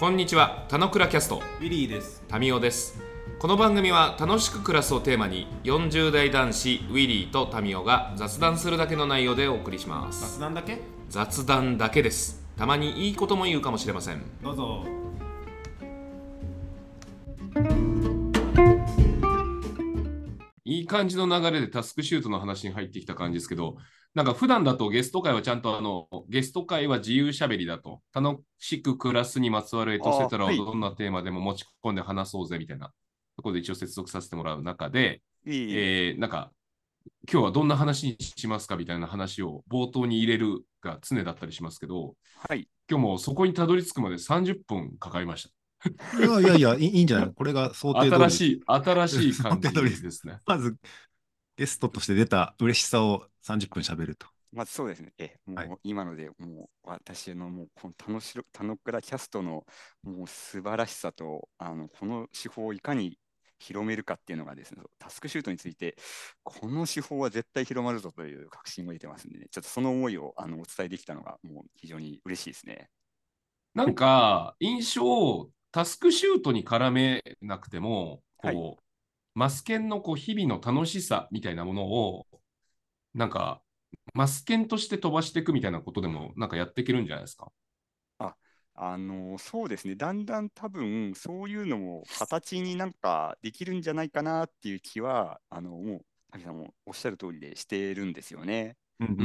こんにちは、たのくらキャスト、ウィリーです。タミオです。この番組は楽しく暮らすをテーマに、40代男子ウィリーとタミオが雑談するだけの内容でお送りします。雑談だけ？雑談だけです。たまにいいことも言うかもしれません。どうぞ。いい感じの流れでタスクシュートの話に入ってきた感じですけど、なんか普段だとゲスト会はちゃんとあの、ゲスト会は自由しゃべりだと、楽しく暮らすにまつわるエトセトラをどんなテーマでも持ち込んで話そうぜみたいな。ところで一応接続させてもらう中で、ええーなんか、今日はどんな話にしますかみたいな話を冒頭に入れるが常だったりしますけど、はい。今日もそこにたどり着くまで30分かかりました。いやいやいや、いいいいんじゃない？のこれが想定通り新しい、新しい感じですね。まず、ゲストとして出た嬉しさを30分喋ると。まずそうですね。え、もうはい今ので、もう私のもうこの楽しろ、田野倉キャストのもう素晴らしさと、あの、この手法をいかに広めるかっていうのがですね、タスクシュートについて、この手法は絶対広まるぞという確信を得てますんでね、ちょっとその思いをあのお伝えできたのが、もう非常に嬉しいですね。なんか、印象をタスクシュートに絡めなくても、こう、はいマスケンのこう日々の楽しさみたいなものを、なんか、マスケンとして飛ばしていくみたいなことでも、なんかやっていけるんじゃないですか？あのそうですね、だんだん多分そういうのも形になんかできるんじゃないかなっていう気は、あのもう、滝さんもおっしゃる通りでしてるんですよね。うんうんう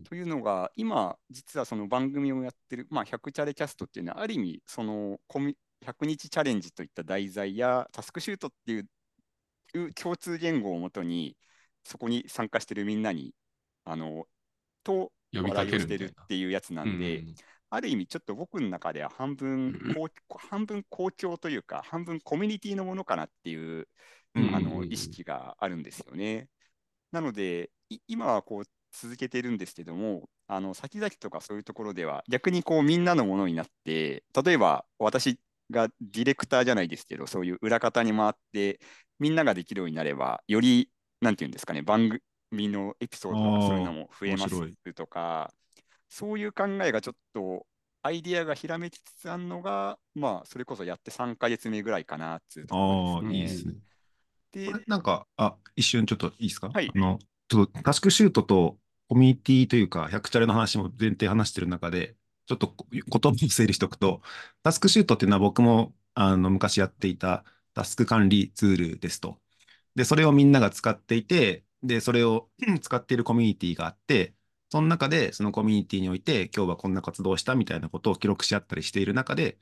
ん。というのが、今、実はその番組をやってる、まあ、100チャレキャストっていうのは、ある意味、そのコミ100日チャレンジといった題材や、タスクシュートっていう共通言語をもとに、そこに参加してるみんなに、あの、と笑いをしてけるっていうやつなんで、うんある意味、ちょっと僕の中では半分こう、半分公共というか、半分コミュニティのものかなっていう、うん。あの意識があるんですよね。なので、い今はこう続けてるんですけども、あの先々とかそういうところでは、逆にこうみんなのものになって、例えば私がディレクターじゃないですけど、そういう裏方に回って、みんなができるようになれば、より、なんていうんですかね、番組のエピソードとかそういうのも増えますとか、そういう考えがちょっとアイディアがひらめきつつあるのが、まあ、それこそやって3ヶ月目ぐらいかなっていうところああ、ですね。いいですね。でなんか、あ、一瞬ちょっといいですか？はいあの、ちょっとタスクシュートとコミュニティというか、100チャレの話も前提話してる中で、ちょっとこ言葉を整理しておくと、タスクシュートっていうのは僕もあの昔やっていたタスク管理ツールですと。で、それをみんなが使っていて、で、それをう ん使っているコミュニティがあって、その中でそのコミュニティにおいて、今日はこんな活動をしたみたいなことを記録し合ったりしている中で、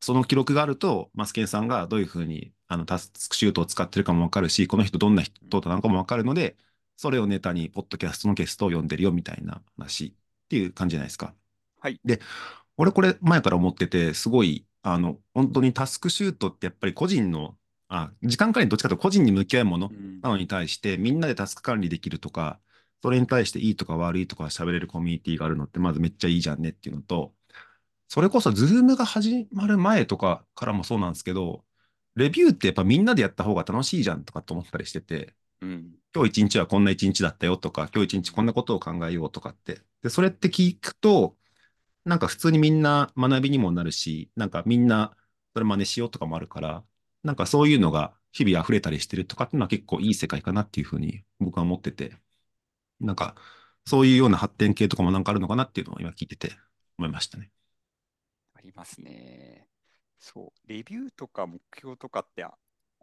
その記録があると、マスケンさんがどういうふうにあのタスクシュートを使ってるかもわかるし、この人どんな人なのかもわかるので、それをネタに、ポッドキャストのゲストを呼んでるよみたいな話っていう感じじゃないですか。はい。で、俺これ前から思ってて、すごい、あの、本当にタスクシュートってやっぱり個人の、あ、時間管理どっちかというと個人に向き合うものうんなのに対して、みんなでタスク管理できるとか、それに対していいとか悪いとか喋れるコミュニティがあるのって、まずめっちゃいいじゃんねっていうのと、それこそ、ズームが始まる前とかからもそうなんですけど、レビューってやっぱみんなでやった方が楽しいじゃんとかと思ったりしてて、うん今日一日はこんな一日だったよとか、今日一日こんなことを考えようとかって。で、それって聞くと、なんか普通にみんな学びにもなるし、なんかみんなそれ真似しようとかもあるから、なんかそういうのが日々溢れたりしてるとかっていうのは結構いい世界かなっていうふうに僕は思ってて、なんかそういうような発展系とかもなんかあるのかなっていうのを今聞いてて思いましたね。ありますね。そう、レビューとか目標とかって、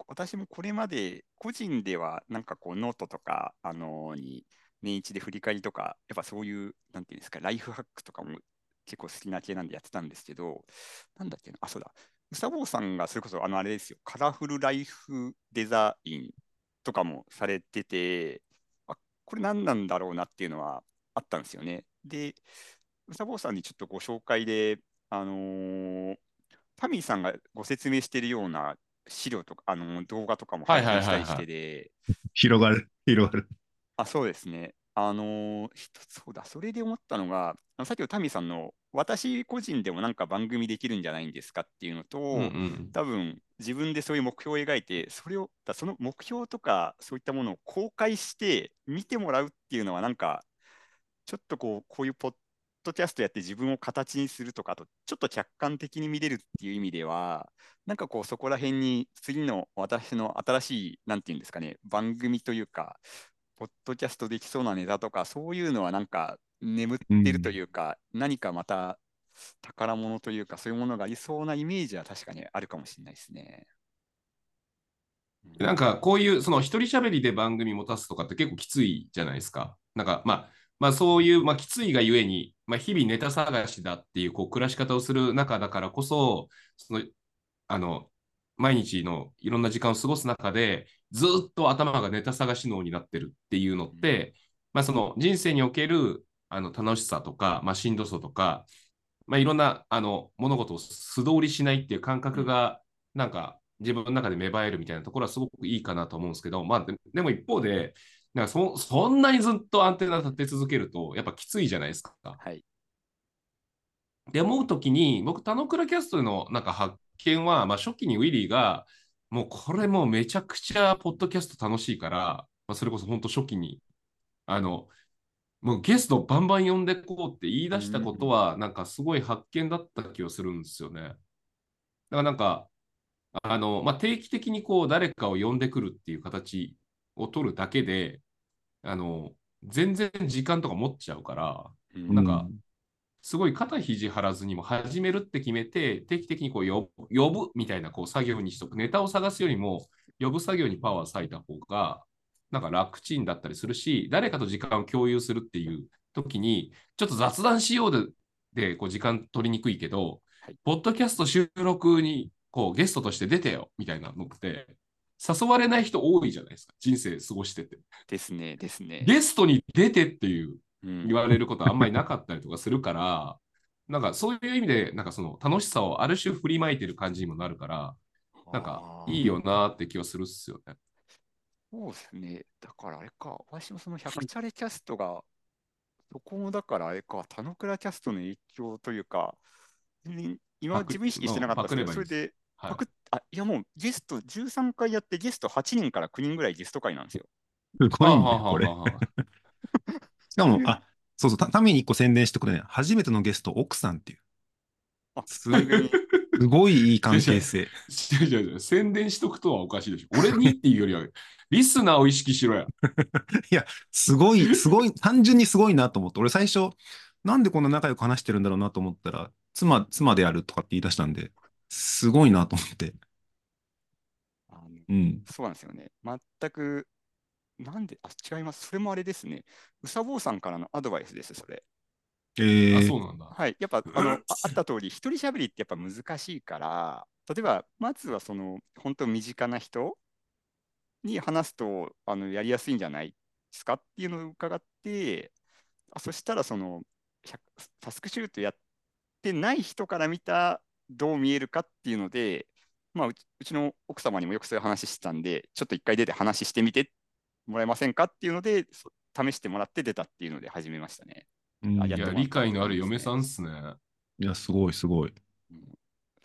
私もこれまで個人ではなんかこうノートとか、あのに年一で振り返りとか、やっぱそういう、なんていうんですか、ライフハックとかも結構好きな系なんでやってたんですけど、なんだっけな、あ、そうだ、うさぼうさんがそれこそあのあれですよ、カラフルライフデザインとかもされてて、あ、これ何なんだろうなっていうのはあったんですよね。で、うさぼうさんにちょっとご紹介で、あのータミーさんがご説明しているような資料とか、あのー動画とかもはい配信したりしてで、広がる、広がる。あ、そうですね。あのー一つ、そうだ、それで思ったのが、あのさっきのタミーさんの、私個人でもなんか番組できるんじゃないんですかっていうのと、うんうん。多分自分でそういう目標を描いて、それを、だその目標とかそういったものを公開して見てもらうっていうのは、なんか、ちょっとこう、こういうポッドキャストやって自分を形にするとか、あとちょっと客観的に見れるっていう意味では、なんかこうそこら辺に次の私の新しい、なんていうんですかね、番組というか、ポッドキャストできそうなネタとか、そういうのはなんか眠ってるというか、何かまた宝物というか、そういうものがありそうなイメージは確かにあるかもしれないですね。なんかこういうその一人喋りで番組持たすとかって結構きついじゃないですか。なんかまあまあそういう、まあ、きついがゆえに、まあ、日々ネタ探しだっていうこう暮らし方をする中だからこそ、そのあの毎日のいろんな時間を過ごす中で、ずっと頭がネタ探し脳になってるっていうのって、まあ、その人生におけるあの楽しさとか、まあ、しんどさとか、まあ、いろんなあの物事を素通りしないっていう感覚が、なんか自分の中で芽生えるみたいなところはすごくいいかなと思うんですけど、まあ、ででも一方で、なんかそそんなにずっとアンテナ立て続けると、やっぱきついじゃないですか。はい。で思うときに、僕、田之倉キャストのなんか発見は、まあ、初期にウィリーが、もうこれもうめちゃくちゃポッドキャスト楽しいから、まあ、それこそ本当初期に、あの、もうゲストバンバン呼んでこうって言い出したことは、なんかすごい発見だった気がするんですよね。だからなんか、あの、まあ、定期的にこう誰かを呼んでくるっていう形を取るだけで、あの、全然時間とか持っちゃうから、うんなんかすごい肩肘張らずにも始めるって決めて、定期的にこう呼ぶ呼ぶみたいなこう作業にしとく。ネタを探すよりも、呼ぶ作業にパワー割いた方が、なんか楽ちんだったりするし、誰かと時間を共有するっていう時に、ちょっと雑談しようで、でこう時間取りにくいけど、はいポッドキャスト収録にこうゲストとして出てよみたいなのって、誘われない人多いじゃないですか、人生過ごしてて。ですね、ですね。ゲストに出てっていううん言われることはあんまりなかったりとかするから、なんかそういう意味で、なんかその楽しさをある種振りまいてる感じにもなるから、なんかいいよなーって気はするっすよね。そうですね。だからあれか、私もその100チャレキャストが、そこもだからあれか、田之倉キャストの影響というか、今自分意識してなかったですけど、まあそれで、はいパクっあ、いやもうゲスト13回やってゲスト8人から9人ぐらいゲスト会なんですよ。すごいね、これ。しかも、あ、そうそう、たために一個宣伝してくれね。初めてのゲスト、奥さんっていう。あ、す番組 すごいいい関係性。違う違う違う宣伝しとくとはおかしいでしょ。俺にっていうよりは、リスナーを意識しろ や。すごい、すごい、単純にすごいなと思って、俺最初、なんでこんな仲良く話してるんだろうなと思ったら、妻、妻であるとかって言い出したんで、すごいなと思って。あのうん。そうなんですよね。全く、なんで、あ、違います。それもあれですね。うさぼうさんからのアドバイスです、それ。あ、えーそうなんだ。はい、やっぱあのああった通り、一人喋りってやっぱ難しいから、例えば、まずはその、本当身近な人に話すとあのやりやすいんじゃないですかっていうのを伺って、あそしたらその、100タスクシュートやってない人から見たどう見えるかっていうので、まあ、うちうちの奥様にもよくそういう話してたんで、ちょっと一回出て話してみてもらえませんかっていうので、そ試してもらって出たっていうので始めましたね。うんいや、理解のある嫁さんっすね。いや、すごい、すごい。うん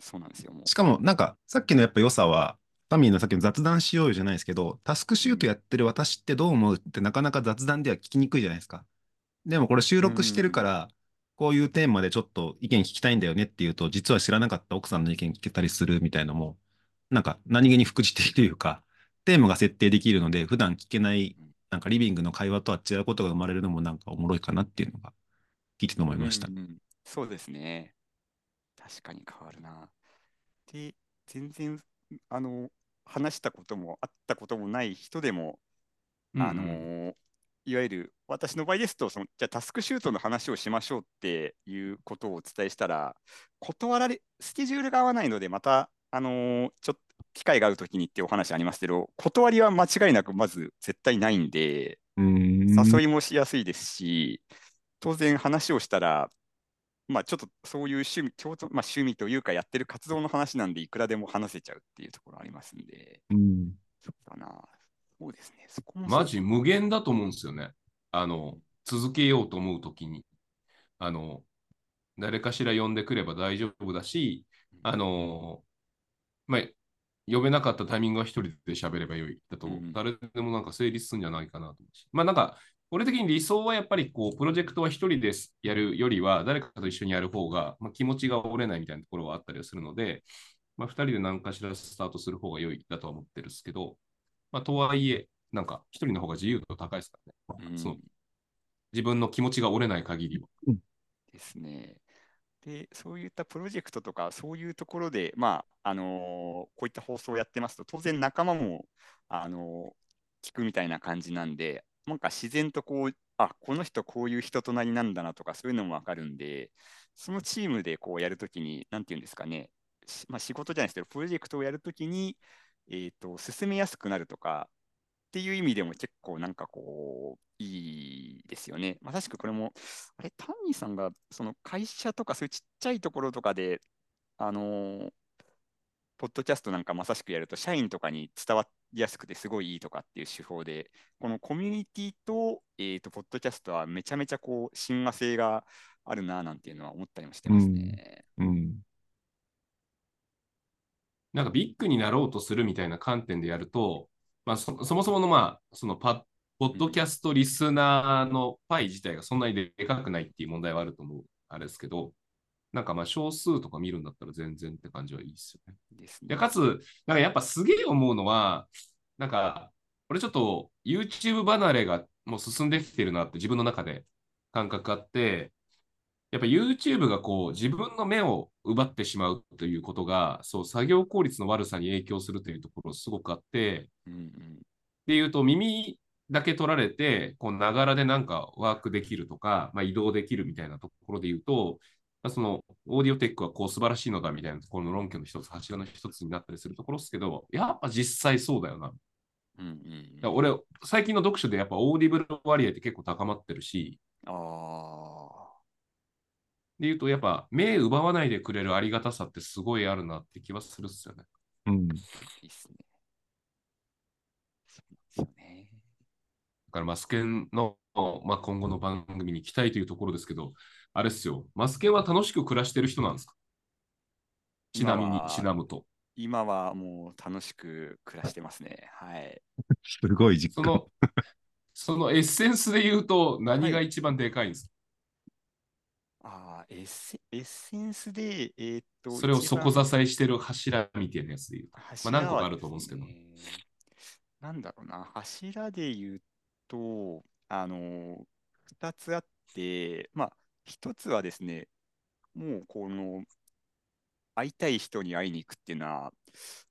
そうなんですよ、もう。しかも、なんか、さっきのやっぱ良さは、タミーのさっきの雑談しようよじゃないですけど、タスクシュートやってる私ってどう思うってなかなか雑談では聞きにくいじゃないですか。でもこれ収録してるから、こういうテーマでちょっと意見聞きたいんだよねっていうと、実は知らなかった奥さんの意見聞けたりするみたいのも、なんか何気に副次的というか、テーマが設定できるので、普段聞けない、なんかリビングの会話とは違うことが生まれるのもなんかおもろいかなっていうのが聞いてて思いました。うんうんそうですね。確かに変わるな。で、全然、あの、話したこともあったこともない人でも、あのーいわゆる私の場合ですとその、じゃあタスクシュートの話をしましょうっていうことをお伝えしたら、断られ、スケジュールが合わないので、また、あのーちょっと機会があるときにっていうお話ありますけど、断りは間違いなくまず絶対ないんで、ん。誘いもしやすいですし、当然話をしたら、まあちょっとそういう趣味、共通まあ、趣味というかやってる活動の話なんでいくらでも話せちゃうっていうところありますんで、うん。そうだな。そうですね。そこもマジ無限だと思うんですよね。あの、続けようと思うときに。あの、誰かしら呼んでくれば大丈夫だし、あの、まあ、呼べなかったタイミングは一人で喋ればよいだと、うん誰でもなんか成立するんじゃないかなと思うし。まあなんか、俺的に理想はやっぱりこう、プロジェクトは一人でやるよりは、誰かと一緒にやる方が、まあ、気持ちが折れないみたいなところはあったりはするので、まあ、二人で何かしらスタートする方が良いだとは思ってるんですけど、まあ、とはいえ、なんか一人の方が自由度高いですからね。うんその自分の気持ちが折れない限りは。ですね。で、そういったプロジェクトとか、そういうところで、まあ、あのーこういった放送をやってますと、当然仲間も、あのー聞くみたいな感じなんで、なんか自然とこう、あ、この人こういう人となりなんだなとか、そういうのもわかるんで、そのチームでこうやるときに、なんていうんですかね、まあ、仕事じゃないですけど、プロジェクトをやるときに、えっと、進めやすくなるとか、っていう意味でも結構なんかこう、いいですよね。まさしくこれも、あれ、タンニーさんがその会社とかそういうちっちゃいところとかで、あのーポッドキャストなんかまさしくやると、社員とかに伝わりやすくてすごいいいとかっていう手法で、このコミュニティと、えーと、ポッドキャストはめちゃめちゃこう、親和性があるななんていうのは思ったりもしてますね。うん。なんかビッグになろうとするみたいな観点でやると、まあ、そそもそもの、まあ、そのパポッドキャストリスナーのパイ自体がそんなにでかくないっていう問題はあると思う、あれですけど、なんかまあ少数とか見るんだったら全然って感じはいいですよね。ですねで、かつ、なんかやっぱすげえ思うのは、なんか、俺ちょっと YouTube 離れがもう進んできてるなって自分の中で感覚あって、やっぱ YouTube がこう自分の目を奪ってしまうということが、そう作業効率の悪さに影響するというところすごくあって、うんうんっていうと耳だけ取られて、こうながらでなんかワークできるとか、まあ、移動できるみたいなところで言うと、まあそのオーディオテックはこう素晴らしいのだみたいなところの論拠の一つ、柱の一つになったりするところですけど、やっぱ実際そうだよな。うんうんいや俺、最近の読書でやっぱオーディブル割合って結構高まってるし、ああ。で言うとやっぱ目奪わないでくれるありがたさってすごいあるなって気はするっすよね。うん。いいっすね。そうなんですよね。だからますけんの、まあ、今後の番組に期待というところですけど、あれっすよ、マスケンは楽しく暮らしてる人なんですか？ちなみにちなむと。今はもう楽しく暮らしてますね。はい。すごい実感。そ の、そのエッセンスで言うと何が一番でかいんですか、エッセエッセンスで、えーっと、それを底支えしてる柱みたいなやつで言うと。柱まあ何個かはあると思うんですけど。ねなんだろうな、柱で言うと、あの、二つあって、まあ、一つはですね、もうこの、会いたい人に会いに行くっていうのは、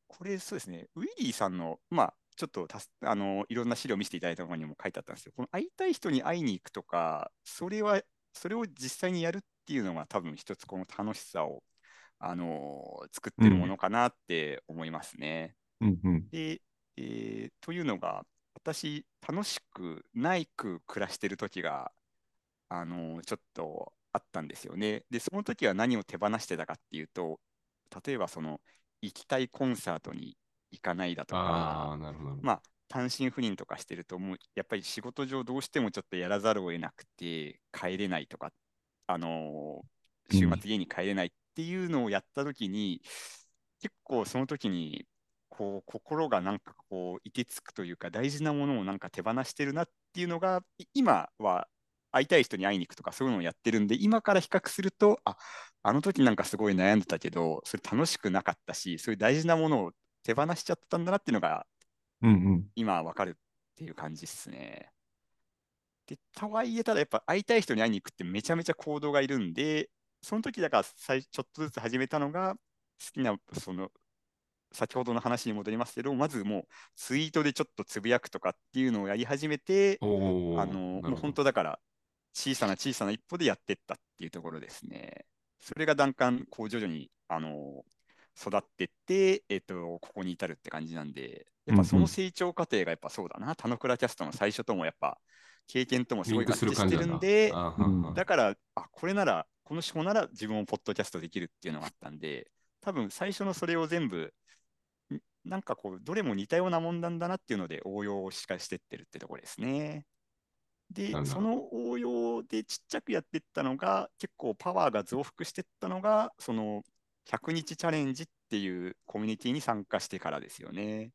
これそうですね、ウィリーさんの、まあ、ちょっとたすあのいろんな資料を見せていただいたところにも書いてあったんですけど、この会いたい人に会いに行くとか、それは、それを実際にやるっていうのが多分一つこの楽しさを、あの作ってるものかなって思いますね。うんうん。で、えーというのが、私、楽しくないく暮らしてる時が、あのちょっとあったんですよね。で、その時は何を手放してたかっていうと、例えばその、行きたいコンサートに行かないだとか。まあ、単身赴任とかしてると、もうやっぱり仕事上どうしてもちょっとやらざるを得なくて、帰れないとか、あの週うん末家に帰れないっていうのをやった時に、結構その時に、こう、心がなんかこう、いてつくというか、大事なものをなんか手放してるなっていうのが、い今は会いたい人に会いに行くとかそういうのをやってるんで、今から比較すると、あ、あの時なんかすごい悩んでたけど、それ楽しくなかったし、そういう大事なものを手放しちゃったんだなっていうのがうんうん。今わかるっていう感じですね。で、とはいえ、ただやっぱ会いたい人に会いに行くってめちゃめちゃ行動がいるんで、その時だから最ちょっとずつ始めたのが、好きな、その、先ほどの話に戻りますけど、まずもうツイートでちょっとつぶやくとかっていうのをやり始めて、あの、もう本当だから、小さな小さな一歩でやってったっていうところですね。それがだんだん、こう徐々に、あの、育ってって、えっと、ここに至るって感じなんで、やっぱそうんうん。の成長過程がやっぱそうだな、田野倉キャストの最初ともやっぱ、経験ともすごい合致して。るんで、だから、あ、これなら、この手法なら自分もポッドキャストできるっていうのがあったんで、多分最初のそれを全部、んなんかこう、どれも似たようなもんなんだなっていうので応用しかしてってるってところですね。でその応用でちっちゃくやっていったのが、結構パワーが増幅していったのが、その100日チャレンジっていうコミュニティに参加してからですよね。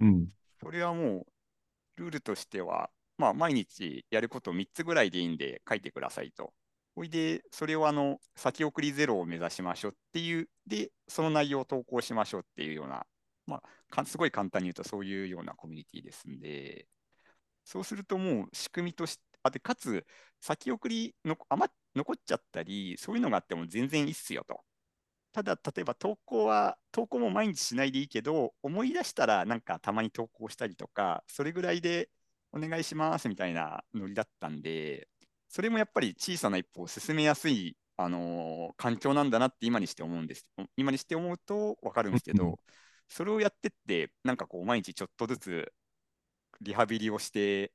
うん。それはもう、ルールとしては、まあ、毎日やること3つぐらいでいいんで書いてくださいと。ほいで、それをあの先送りゼロを目指しましょうっていう、で、その内容を投稿しましょうっていうような、まあ、すごい簡単に言うとそういうようなコミュニティですんで、そうするともう仕組みとして、あでかつ、先送りの余残っちゃったり、そういうのがあっても全然いいっすよと。ただ、例えば投稿は、投稿も毎日しないでいいけど、思い出したらなんかたまに投稿したりとか、それぐらいでお願いしますみたいなノリだったんで、それもやっぱり小さな一歩を進めやすい、あのー、環境なんだなって今にして思うんです。今にして思うと分かるんですけど、それをやってって、なんかこう毎日ちょっとずつリハビリをして、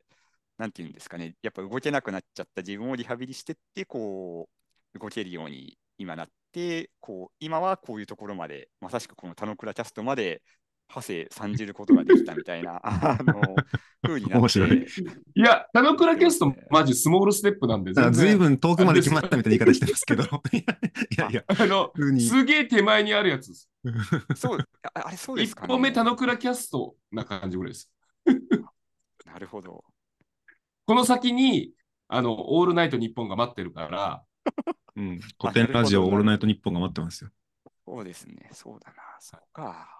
なんていうんですかね、やっぱ動けなくなっちゃった自分をリハビリしてって、こう、動けるように今なって、こう、今はこういうところまで、まさしくこの田野倉キャストまで、派生参じることができたみたいな、あの、風になって。面白い。いや、田野倉キャスト、マジスモールステップなんで、ずいぶん遠くまで決まったみたいな言い方してますけど。いやいや、あの、すげえ手前にあるやつです。そう、あれそうですか、ね、1本目田野倉キャストな感じぐらいです。なるほど。この先に、あの、オールナイトニッポンが待ってるから、うん、古典ラジオオールナイトニッポンが待ってますよ。そうですね、そうだな、そうか。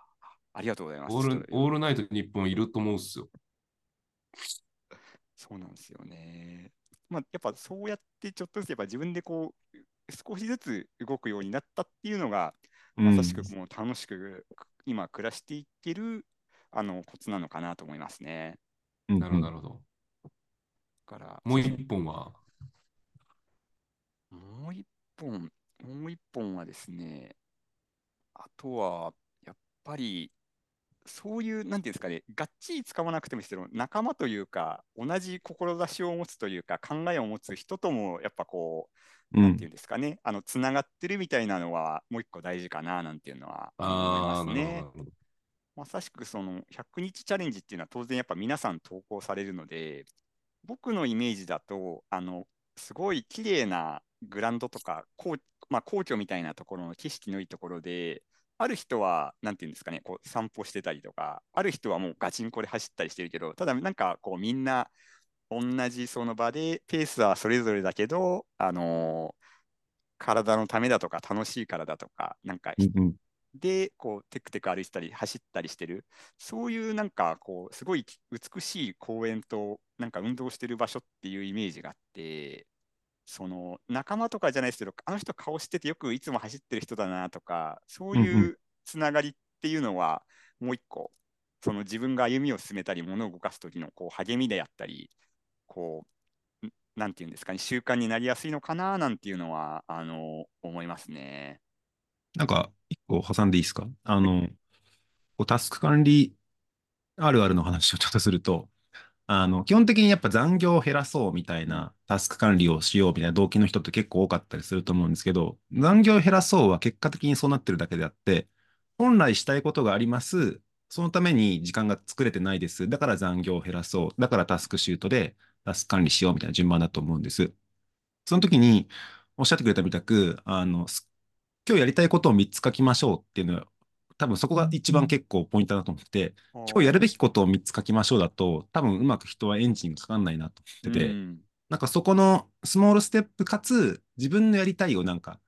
ありがとうございます。オールオールナイト日本いると思うんですよ。そうなんですよね。まあ、やっぱそうやってちょっとずつやっぱ自分でこう少しずつ動くようになったっていうのが、まさしくもう楽しく今暮らしていけるあのコツなのかなと思いますね。なるほど、なるほど。からもう一本は？もう一本、もう一本はですね、あとはやっぱりそういう、なんていうんですかね、がっちり使わなくてもいいですけど、仲間というか、同じ志を持つというか、考えを持つ人とも、やっぱこう、なんていうんですかね、あの、つながってるみたいなのは、もう一個大事かな、なんていうのは思いますね。まさしくその100日チャレンジっていうのは当然やっぱ皆さん投稿されるので、僕のイメージだと、あの、すごい綺麗なグランドとか、こうまあ、皇居みたいなところの景色のいいところで、ある人は、なんていうんですかね、こう散歩してたりとか、ある人はもうガチンコで走ったりしてるけど、ただなんかこうみんな同じその場で、ペースはそれぞれだけど、あのー、体のためだとか、楽しいからだとか、なんか、で、こう、テクテク歩いたり、走ったりしてる、そういうなんか、こう、すごい美しい公園と、なんか運動してる場所っていうイメージがあって、その仲間とかじゃないですけど、あの人顔しててよくいつも走ってる人だなとか、そういうつながりっていうのは、もう一個、その自分が歩みを進めたり、物を動かす時のこう励みであったり、こう、なんていうんですかね、習慣になりやすいのかななんていうのは、あの、思いますね。なんか、一個挟んでいいですか？あの、タスク管理あるあるの話をちょっとすると、あの、基本的にやっぱ残業を減らそうみたいな、タスク管理をしようみたいな動機の人って結構多かったりすると思うんですけど、残業を減らそうは結果的にそうなってるだけであって、本来したいことがあります。そのために時間が作れてないです。だから残業を減らそう。だからタスクシュートでタスク管理しようみたいな順番だと思うんです。その時におっしゃってくれたみたく、あの、今日やりたいことを3つ書きましょうっていうのは多分そこが一番結構ポイントだと思って、今日やるべきことを3つ書きましょうだと、多分うまく人はエンジンかかんないなと思ってて、うん、なんかそこのスモールステップかつ自分のやりたいをなんか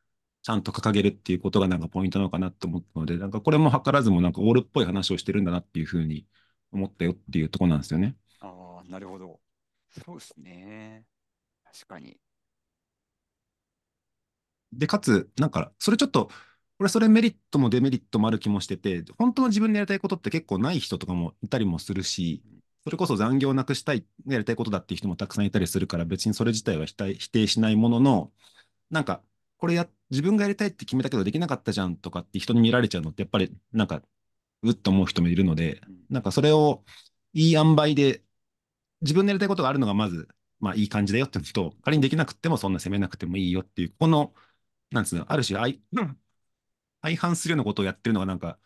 ちゃんと掲げるっていうことがなんかポイントなのかなと思ったので、なんかこれも図らずもなんかオールっぽい話をしてるんだなっていうふうに思ったよっていうところなんですよね。ああ、なるほど。そうですね。確かに。で、かつ、なんか、それちょっと、これそれメリットもデメリットもある気もしてて、本当の自分でやりたいことって結構ない人とかもいたりもするし、それこそ残業をなくしたい、やりたいことだっていう人もたくさんいたりするから、別にそれ自体は否定しないものの、なんか、これや、自分がやりたいって決めたけどできなかったじゃんとかって人に見られちゃうのって、やっぱりなんか、うっと思う人もいるので、なんかそれをいい塩梅で、自分のやりたいことがあるのがまず、まあいい感じだよっていうのと、仮にできなくてもそんな責めなくてもいいよっていう、この、なんつうの、ある種、あい、相反するようなことをやってるのがなんか、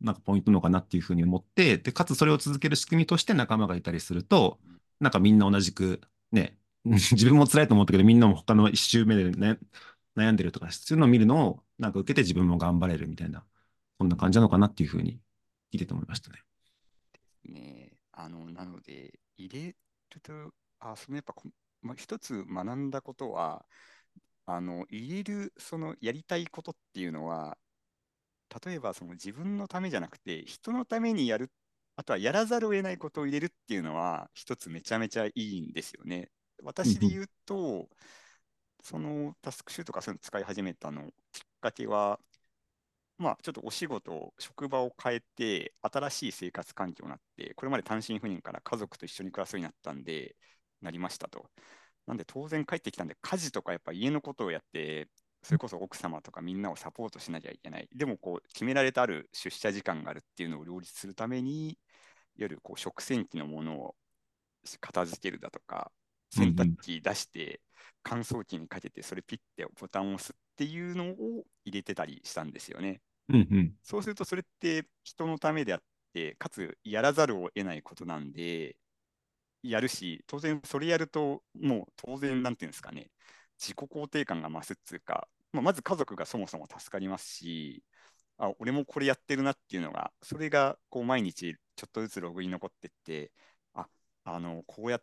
なんかポイントのかなっていうふうに思って、で、かつそれを続ける仕組みとして仲間がいたりすると、なんかみんな同じく、ね、自分も辛いと思ったけど、みんなも他の一周目でね、悩んでるとか、そういうのを見るのをなんか受けて自分も頑張れるみたいな、そんな感じなのかなっていうふうに聞いてて思いましたね。ねあの、なので、入れるとあ、そのやっぱこ、まあ、一つ学んだことは、あの、入れる、そのやりたいことっていうのは、例えばその自分のためじゃなくて、人のためにやる、あとはやらざるを得ないことを入れるっていうのは、一つめちゃめちゃいいんですよね。私で言うと、そのタスクシューとかそういうの使い始めたのきっかけは、まあ、ちょっとお仕事、職場を変えて、新しい生活環境になって、これまで単身赴任から家族と一緒に暮らすようになったんで、なりましたと。なんで当然帰ってきたんで、家事とかやっぱ家のことをやって、それこそ奥様とかみんなをサポートしなきゃいけない。でもこう決められたある出社時間があるっていうのを両立するために、いわゆるこう食洗機のものを片付けるだとか、洗濯機出して乾燥機にかけてそれピッてボタンを押すっていうのを入れてたりしたんですよね。うんうん。そうするとそれって人のためであって、かつやらざるを得ないことなんで、やるし、当然それやると、もう当然、なんていうんですかね、自己肯定感が増すっていうか、まあ、まず家族がそもそも助かりますし、あ、俺もこれやってるなっていうのが、それがこう毎日ちょっとずつログに残ってって、あ、あの、こうや、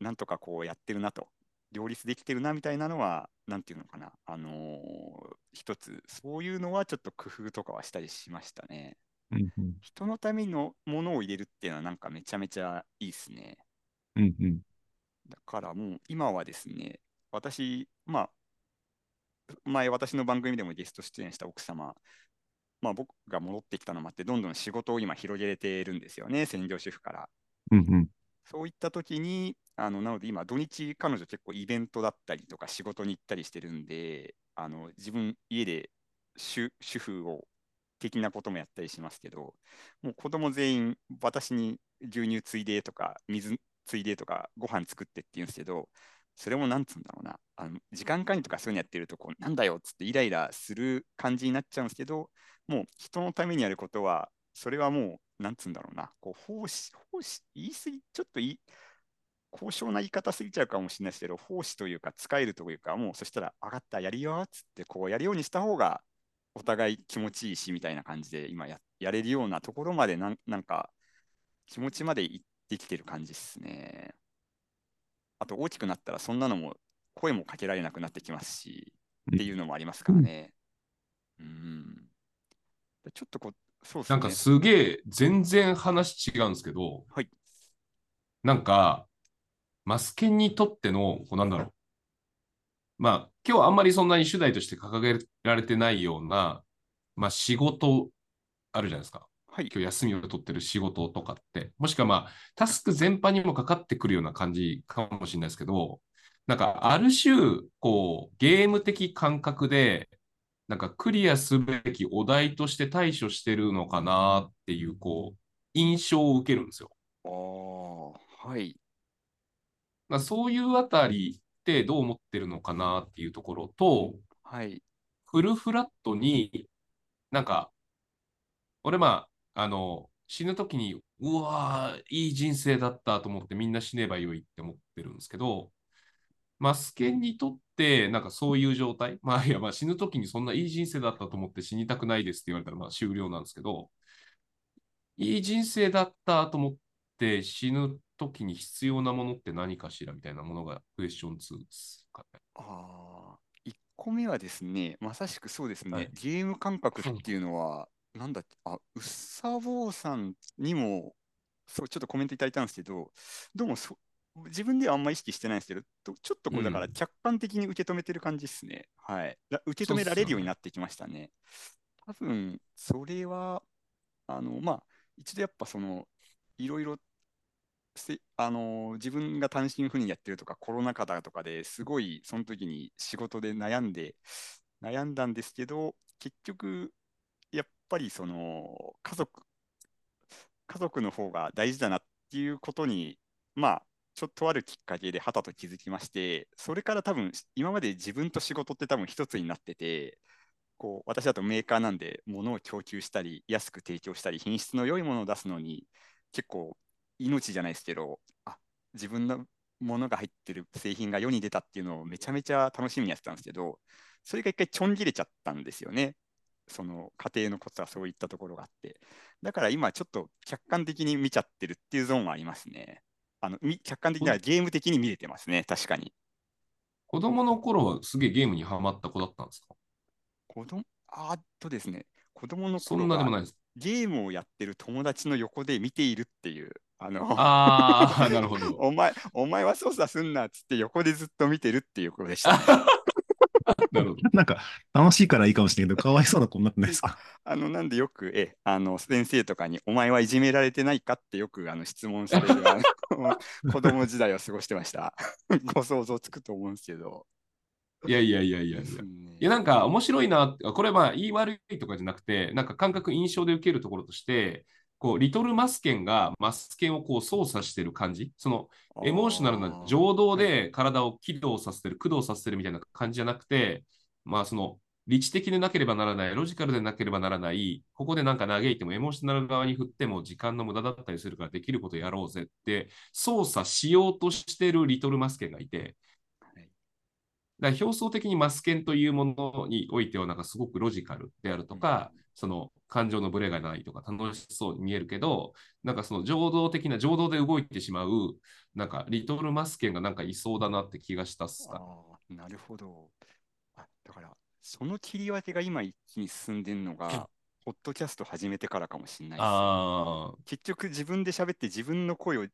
なんとかこうやってるなと、両立できてるなみたいなのは、なんていうのかな、あのー一つ、そういうのはちょっと工夫とかはしたりしましたね。うんうん。人のためのものを入れるっていうのはなんかめちゃめちゃいいですね。うんうん。だからもう今はですね、私、まあ、前私の番組でもゲスト出演した奥様、まあ僕が戻ってきたのもあって、どんどん仕事を今広げれてるんですよね、専業主婦から。うんうん。そういった時に、あのなので今、土日、彼女結構イベントだったりとか仕事に行ったりしてるんで、あの自分、家で主主婦を的なこともやったりしますけど、もう子供全員、私に牛乳ついでとか、水ついでとか、ご飯作ってって言うんですけど、それもなんつうんだろうな、あの時間管理とかそういうのやってるとこう、なんだよっつってイライラする感じになっちゃうんですけど、もう人のためにやることは、それはもう、なんつうんだろうな、こう奉仕、奉仕、言い過ぎ、ちょっと言い、高尚な言い方すぎちゃうかもしれないですけど、奉仕というか、使えるというか、もうそしたら、上がった、やるよっつって、こうやるようにした方が、お互い気持ちいいし、みたいな感じで、今ややれるようなところまでなん、なんか、気持ちまでいってきてる感じですね。あと、大きくなったら、そんなのも、声もかけられなくなってきますし、っていうのもありますからね。うん。ちょっとこう、そうですね。なんかすげえ全然話違うんですけど、はい。なんか、マスケンにとっての、こうなんだろう。まあ、今日あんまりそんなに主題として掲げられてないような、まあ仕事あるじゃないですか。はい。今日休みを取ってる仕事とかって、もしくはまあ、タスク全般にもかかってくるような感じかもしれないですけど、なんかある種、こう、ゲーム的感覚で、なんかクリアすべきお題として対処してるのかなっていう、こう、印象を受けるんですよ。ああ、はい。まあ、そういうあたりってどう思ってるのかなっていうところと、はい。フルフラットに、なんか、俺まあ、あの、死ぬ時に、うわー、いい人生だったと思ってみんな死ねばよいって思ってるんですけど、マスケンにとって、なんかそういう状態、まあいや、まあ死ぬ時にそんないい人生だったと思って死にたくないですって言われたらまあ終了なんですけど、いい人生だったと思って死ぬ時に必要なものって何かしらみたいなものがクエスチョン2ですかね。ああ、1個目はですね、まさしくそうですね、はいゲーム感覚っていうのは、なんだっけ、あ、うっさ坊さんにも、そう、ちょっとコメントいただいたんですけど、どうもそ、自分ではあんま意識してないんですけど、とちょっとこう、だからうん客観的に受け止めてる感じですね。はい。ら受け止められるようになってきましたね。多分、それは、あの、まあ、一度やっぱその、いろいろせあの自分が単身赴任やってるとかコロナ禍だとかですごいその時に仕事で悩んで悩んだんですけど結局ぱりその家族家族の方が大事だなっていうことにまあちょっとあるきっかけではたと気づきましてそれから多分今まで自分と仕事って多分一つになっててこう私だとメーカーなんで物を供給したり安く提供したり品質の良いものを出すのに結構命じゃないですけど、あ自分のものが入ってる製品が世に出たっていうのをめちゃめちゃ楽しみにやってたんですけど、それが一回ちょん切れちゃったんですよね。その家庭のことはそういったところがあって。だから今ちょっと客観的に見ちゃってるっていうゾーンはありますね。あのみ客観的にはゲーム的に見れてますね、確かに。子供の頃はすげえゲームにハマった子だったんですか？子供？あーっとですね、子供のそ頃は。ゲームをやってる友達の横で見ているっていう、あの、ああ、なるほど。お前、お前は操作すんなっつって横でずっと見てるっていうことでした。なるほど。なんか、楽しいからいいかもしれないけど、かわいそうな子になってないですか？あの、なんでよく、え、あの、先生とかに、お前はいじめられてないかってよくあの質問される、あの 子供時代を過ごしてました。ご想像つくと思うんですけど。いやいやいやいやいや。いやなんか面白いなこれまあ言い悪いとかじゃなくて、なんか感覚印象で受けるところとして、こうリトルマスケンがマスケンをこう操作してる感じ、そのエモーショナルな情動で体を起動させてる、駆動させてるみたいな感じじゃなくて、まあその理知的でなければならない、ロジカルでなければならない、ここでなんか嘆いてもエモーショナル側に振っても時間の無駄だったりするからできることやろうぜって操作しようとしてるリトルマスケンがいて、はい。だから表層的にマスケンというものにおいてはなんかすごくロジカルであるとか、その感情のブレがないとか楽しそうに見えるけど、なんかその情動的な情動で動いてしまう、なんかリトルマスケンがなんかいそうだなって気がしたっすか？なるほど。あ、だから、その切り分けが今一気に進んでるのが、ポッドキャスト始めてからかもしれないです。結局自分で喋って自分の声を、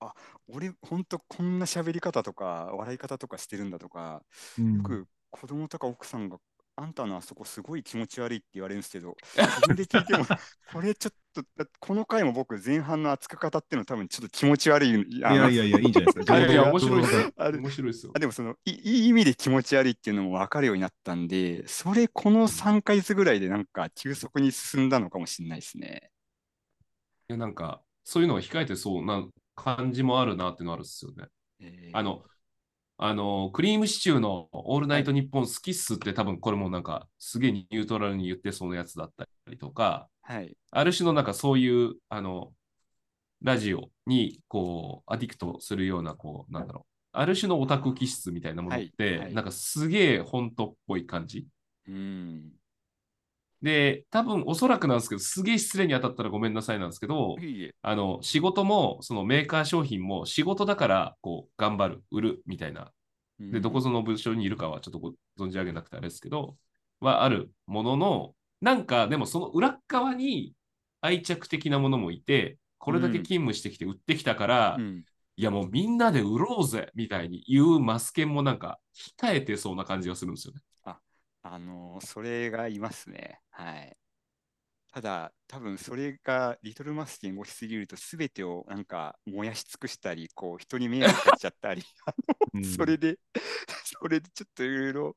あ、俺ほんとこんな喋り方とか笑い方とかしてるんだとか、うんよく子供とか奥さんが、あんたのあそこすごい気持ち悪いって言われるんですけど、自分で聞いても、これちょっと、だこの回も僕前半の熱く語ってるの多分ちょっと気持ち悪い。いいやいやいや、いいんじゃないですか。いやいや、面白いですよ。面白いですよあ。でもそのいいい意味で気持ち悪いっていうのも分かるようになったんで、それこの3ヶ月ぐらいでなんか急速に進んだのかもしれないですね。いや、なんか、そういうのが控えてそうな感じもあるなっていうのあるっすよね。えーあの、あの、クリームシチューのオールナイトニッポン好きっすって多分これもなんかすげえニュートラルに言ってそうなやつだったりとか、はい。ある種のなんかそういう、あの、ラジオにこう、アディクトするような、こう、なんだろう、ある種のオタク気質みたいなものって、はいはいなんかすげえ本当っぽい感じ。うん。で、多分おそらくなんですけど、すげえ失礼に当たったらごめんなさいなんですけど、あの、仕事も、そのメーカー商品も仕事だから、こう、頑張る、売るみたいな。で、どこぞの部署にいるかはちょっとご存じ上げなくてあれですけど、はあるものの、なんかでもその裏っ側に愛着的なものもいて、これだけ勤務してきて売ってきたから、うん。いやもうみんなで売ろうぜみたいに言うマスケンもなんか控えてそうな感じがするんですよね。あのーそれがいますね。はい。ただ、多分それがリトルマスケンをしすぎると、すべてをなんか燃やし尽くしたり、こう、人に迷惑かけちゃったり、それで、それでちょっといろいろ、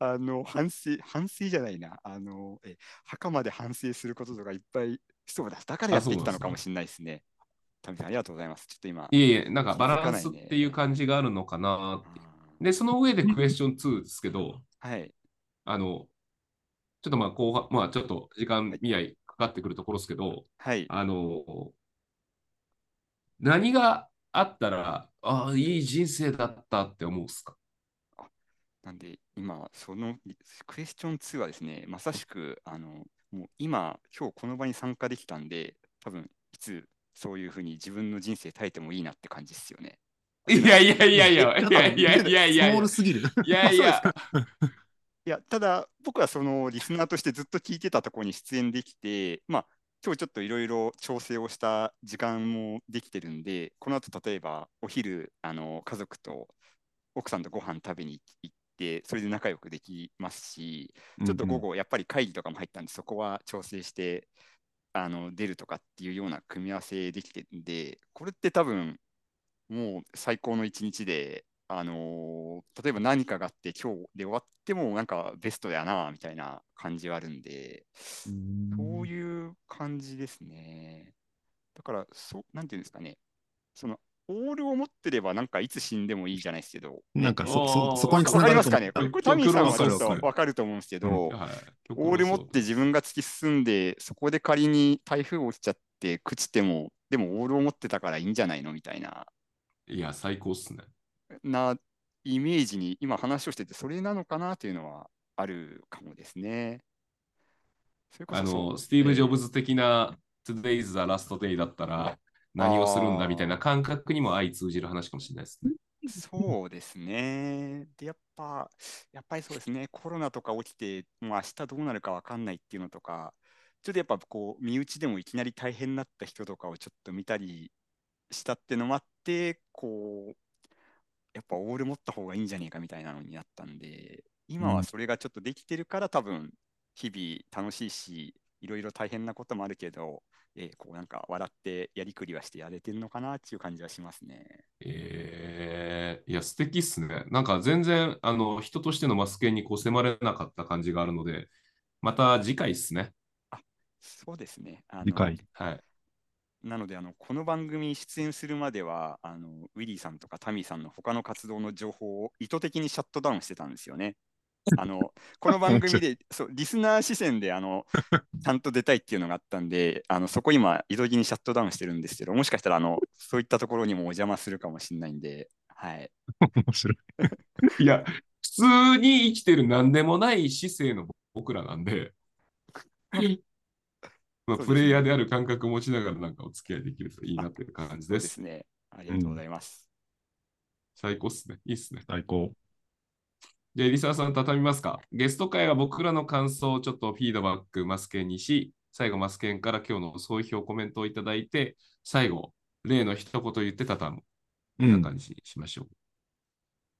あの、反省、反省じゃないな、あの、え、墓まで反省することとかいっぱい、そうだ、だからやってきたのかもしれないですね。タミさん、ありがとうございます。ちょっと今、いえいえ、なんかバランスっていう感じがあるのかなっていう。あで、その上でクエスチョン2ですけど、ーはい。あの、ちょっとまあ後半、まあちょっと時間見合いかかってくるところですけど、はい。あの、何があったら、ああ、いい人生だったって思うっすか？なんで、今、そのクエスチョン2はですね、まさしく、あの、もう今、今日この場に参加できたんで、多分いつそういうふうに自分の人生耐えてもいいなって感じですよね。いやいやいやいや、いやいやいやいやスモーいやルすぎる。いやいや、いや、ただ、僕はそのリスナーとしてずっと聞いてたところに出演できて、まあ、今日ちょっといろいろ調整をした時間もできてるんで、この後例えばお昼、あの家族と奥さんとご飯食べに行って、それで仲良くできますし、ちょっと午後、やっぱり会議とかも入ったんで、そこは調整してあの出るとかっていうような組み合わせできてるんで、これって多分、もう最高の一日で、あのー例えば何かがあって今日で終わってもなんかベストだなみたいな感じはあるんで、うん。そういう感じですね。だから、そう、なんていうんですかね、その、オールを持ってればなんかいつ死んでもいいじゃないですけど、なんかそ、そ、そこにわつながりますかね。これ、タミーさんはちょっとわかると思うんですけど、はい、オール持って自分が突き進んで、そこで仮に台風起きちゃって朽ちても、でもオールを持ってたからいいんじゃないのみたいな、いや、最高っすね。なイメージに今話をしてて、それなのかなというのはあるかもですね。あの、スティーブ・ジョブズ。ズ的な Today's the last day だったら、何をするんだみたいな感覚にも相通じる話かもしれないですね。そうですね。で、やっぱ、やっぱりそうですね、コロナとか起きて、もう明日どうなるか分かんないっていうのとか、ちょっとやっぱこう、身内でもいきなり大変になった人とかをちょっと見たりしたってのもあって、こう、やっぱオール持った方がいいんじゃねえかみたいなのになったんで、今うんはそれがちょっとできてるから、多分日々楽しいし、いろいろ大変なこともあるけど、えーこうなんか笑ってやりくりはしてやれてるのかなっていう感じはしますね。えー、いや、素敵っすね。なんか全然、あの、人としてのマスケンにこう迫れなかった感じがあるので、また次回っすね。そうですね。あの理解。はい。なのであの、この番組に出演するまではあの、ウィリーさんとかタミーさんの他の活動の情報を意図的にシャットダウンしてたんですよね。あのこの番組でそうリスナー視線であのちゃんと出たいっていうのがあったんで、あのそこ今、意図的にシャットダウンしてるんですけど、もしかしたらあのそういったところにもお邪魔するかもしれないんで、はい、面白い。いや、普通に生きてる何でもない姿勢の僕らなんで、まあ、そうですねプレイヤーである感覚を持ちながらなんかお付き合いできるといいなという感じそうで。ですすね。ありがとうございます。最高っすね。いいっすね。最高。じゃあ、エリサーさん、畳みますか。ゲスト会は僕らの感想をちょっとフィードバック、マスケンにし、最後、マスケンから今日の総評コメントをいただいて、最後、例の一言言って畳む。こんな感じにしましょう。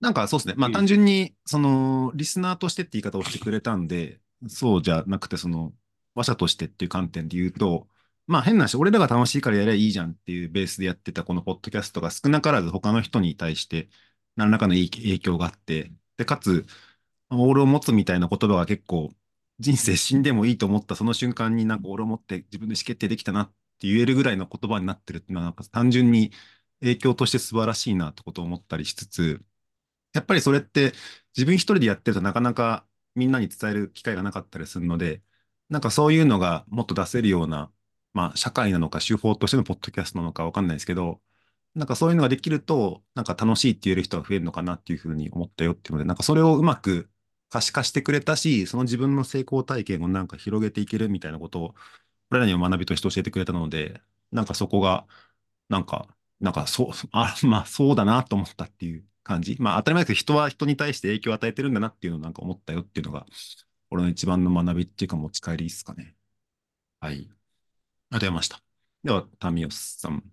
なんかそうですね。まあうん単純に、その、リスナーとしてって言い方をしてくれたんで、そうじゃなくて、その、話者としてっていう観点で言うと、まあ変な話、俺らが楽しいからやればいいじゃんっていうベースでやってたこのポッドキャストが少なからず他の人に対して何らかのいい影響があって、で、かつ、オールを持つみたいな言葉が結構、人生死んでもいいと思ったその瞬間になんかオールを持って自分で意思決定できたなって言えるぐらいの言葉になってるっていうのはなんか単純に影響として素晴らしいなってことを思ったりしつつ、やっぱりそれって自分一人でやってるとなかなかみんなに伝える機会がなかったりするので、なんかそういうのがもっと出せるような、まあ社会なのか手法としてのポッドキャストなのかわかんないですけど、なんかそういうのができると、なんか楽しいって言える人が増えるのかなっていうふうに思ったよっていうので、なんかそれをうまく可視化してくれたし、その自分の成功体験をなんか広げていけるみたいなことを、俺らにも学びとして教えてくれたので、なんかそこが、なんか、なんかそう、あ、まあそうだなと思ったっていう感じ。まあ当たり前ですけど、人は人に対して影響を与えてるんだなっていうのをなんか思ったよっていうのが、俺の一番の学びっていうか持ち帰りですかね。はい。ありがとうございました。では、タミオスさん。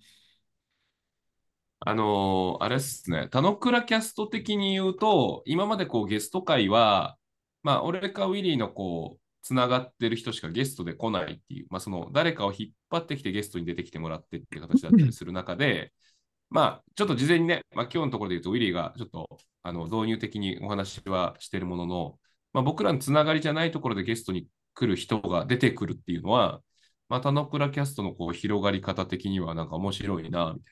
あのーあれっすね、田野倉キャスト的に言うと、今までこうゲスト会は、まあ、俺かウィリーのこう、つながってる人しかゲストで来ないっていう、まあ、その誰かを引っ張ってきてゲストに出てきてもらってっていう形だったりする中で、まあ、ちょっと事前にね、まあ、今日のところで言うと、ウィリーがちょっとあの導入的にお話はしてるものの、まあ、僕らのつながりじゃないところでゲストに来る人が出てくるっていうのは、まあ、田野倉キャストのこう広がり方的にはなんか面白いな、みたいな。だか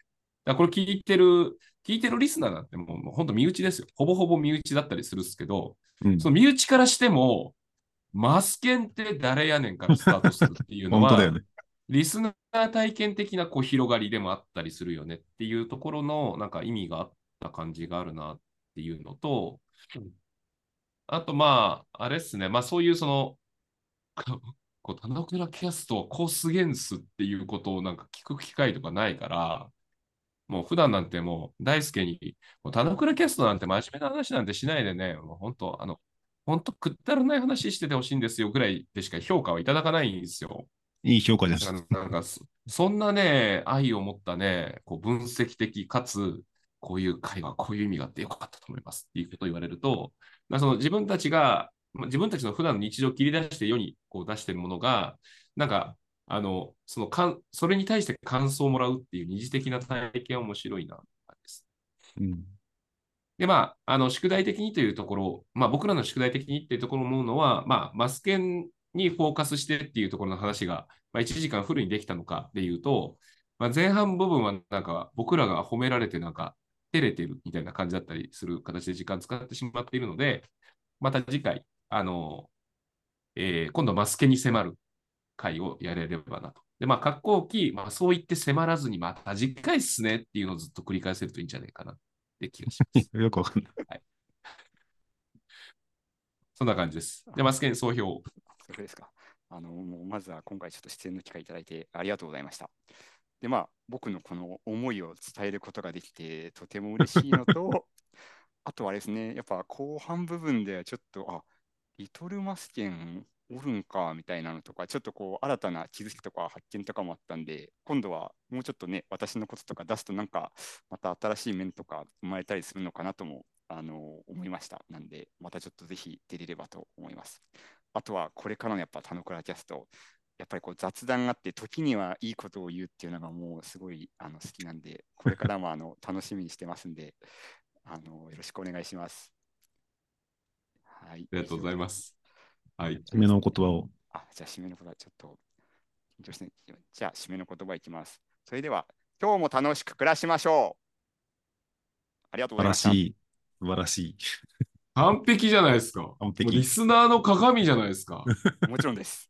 らこれ聞いてる、聞いてるリスナーなんてもうもう本当身内ですよ。ほぼほぼ身内だったりするんですけど、うんその身内からしても、マスケンって誰やねんからスタートするっていうのは、ね。リスナー体験的なこう広がりでもあったりするよねっていうところのなんか意味があった感じがあるなっていうのと、あとまあ、あれっすね、まあそういうその、こう、田之倉キャストはこうすげんすっていうことをなんか聞く機会とかないから、もう普段なんてもう大輔に、もう田之倉キャストなんて真面目な話なんてしないでね、もう本当、あの、本当くったらない話しててほしいんですよぐらいでしか評価はいただかないんですよ。いい評価です。なんかなんかそそんなね、愛を持ったね、こう分析的かつ、こういう会話、こういう意味があってよかったと思いますっていうことを言われると、まあ、その自分たちが、まあ自分たちの普段の日常を切り出して世にこう出しているものが、なんか、あの、そのかん、それに対して感想をもらうっていう二次的な体験は面白いな、です。うんで、まあ、あの、宿題的にというところ、まあ、僕らの宿題的にっていうところを思うのは、まあ、マスケンにフォーカスしてっていうところの話が、まあ、1時間フルにできたのかでいうと、まあ、前半部分はなんか僕らが褒められてなんか照れてるみたいな感じだったりする形で時間使ってしまっているので、また次回、あの、えー今度マスケに迫る回をやれればなと。で、まあ、格好期、まあ、そう言って迫らずに、また次回っすねっていうのをずっと繰り返せるといいんじゃないかなって気がします。よくわかんない。そんな感じです。で、マスケン総評。それですか。あの、もうまずは今回ちょっと出演の機会いただいてありがとうございました。で、まあ、僕のこの思いを伝えることができて、とても嬉しいのと、あとはですね、やっぱ後半部分ではちょっと、あ、リトルマスケンおるんかみたいなのとか、ちょっとこう新たな気づきとか発見とかもあったんで、今度はもうちょっとね、私のこととか出すとなんか、また新しい面とか生まれたりするのかなとも、あの思いました。なんで、またちょっとぜひ出れればと思います。あとはこれからのやっぱ田野倉キャスト、やっぱりこう雑談があって、時にはいいことを言うっていうのがもうすごいあの好きなんで、これからもあの楽しみにしてますんで、あのよろしくお願いします。はい。ありがとうございます。はい。締めのお言葉を。あ、じゃあ締めの言葉、ちょっと緊張してねじゃあ締めの言葉いきます。それでは、今日も楽しく暮らしましょう。ありがとう素晴らございました。しい。素晴らしい。完璧じゃないですか。リスナーの鏡じゃないですか。もちろんです。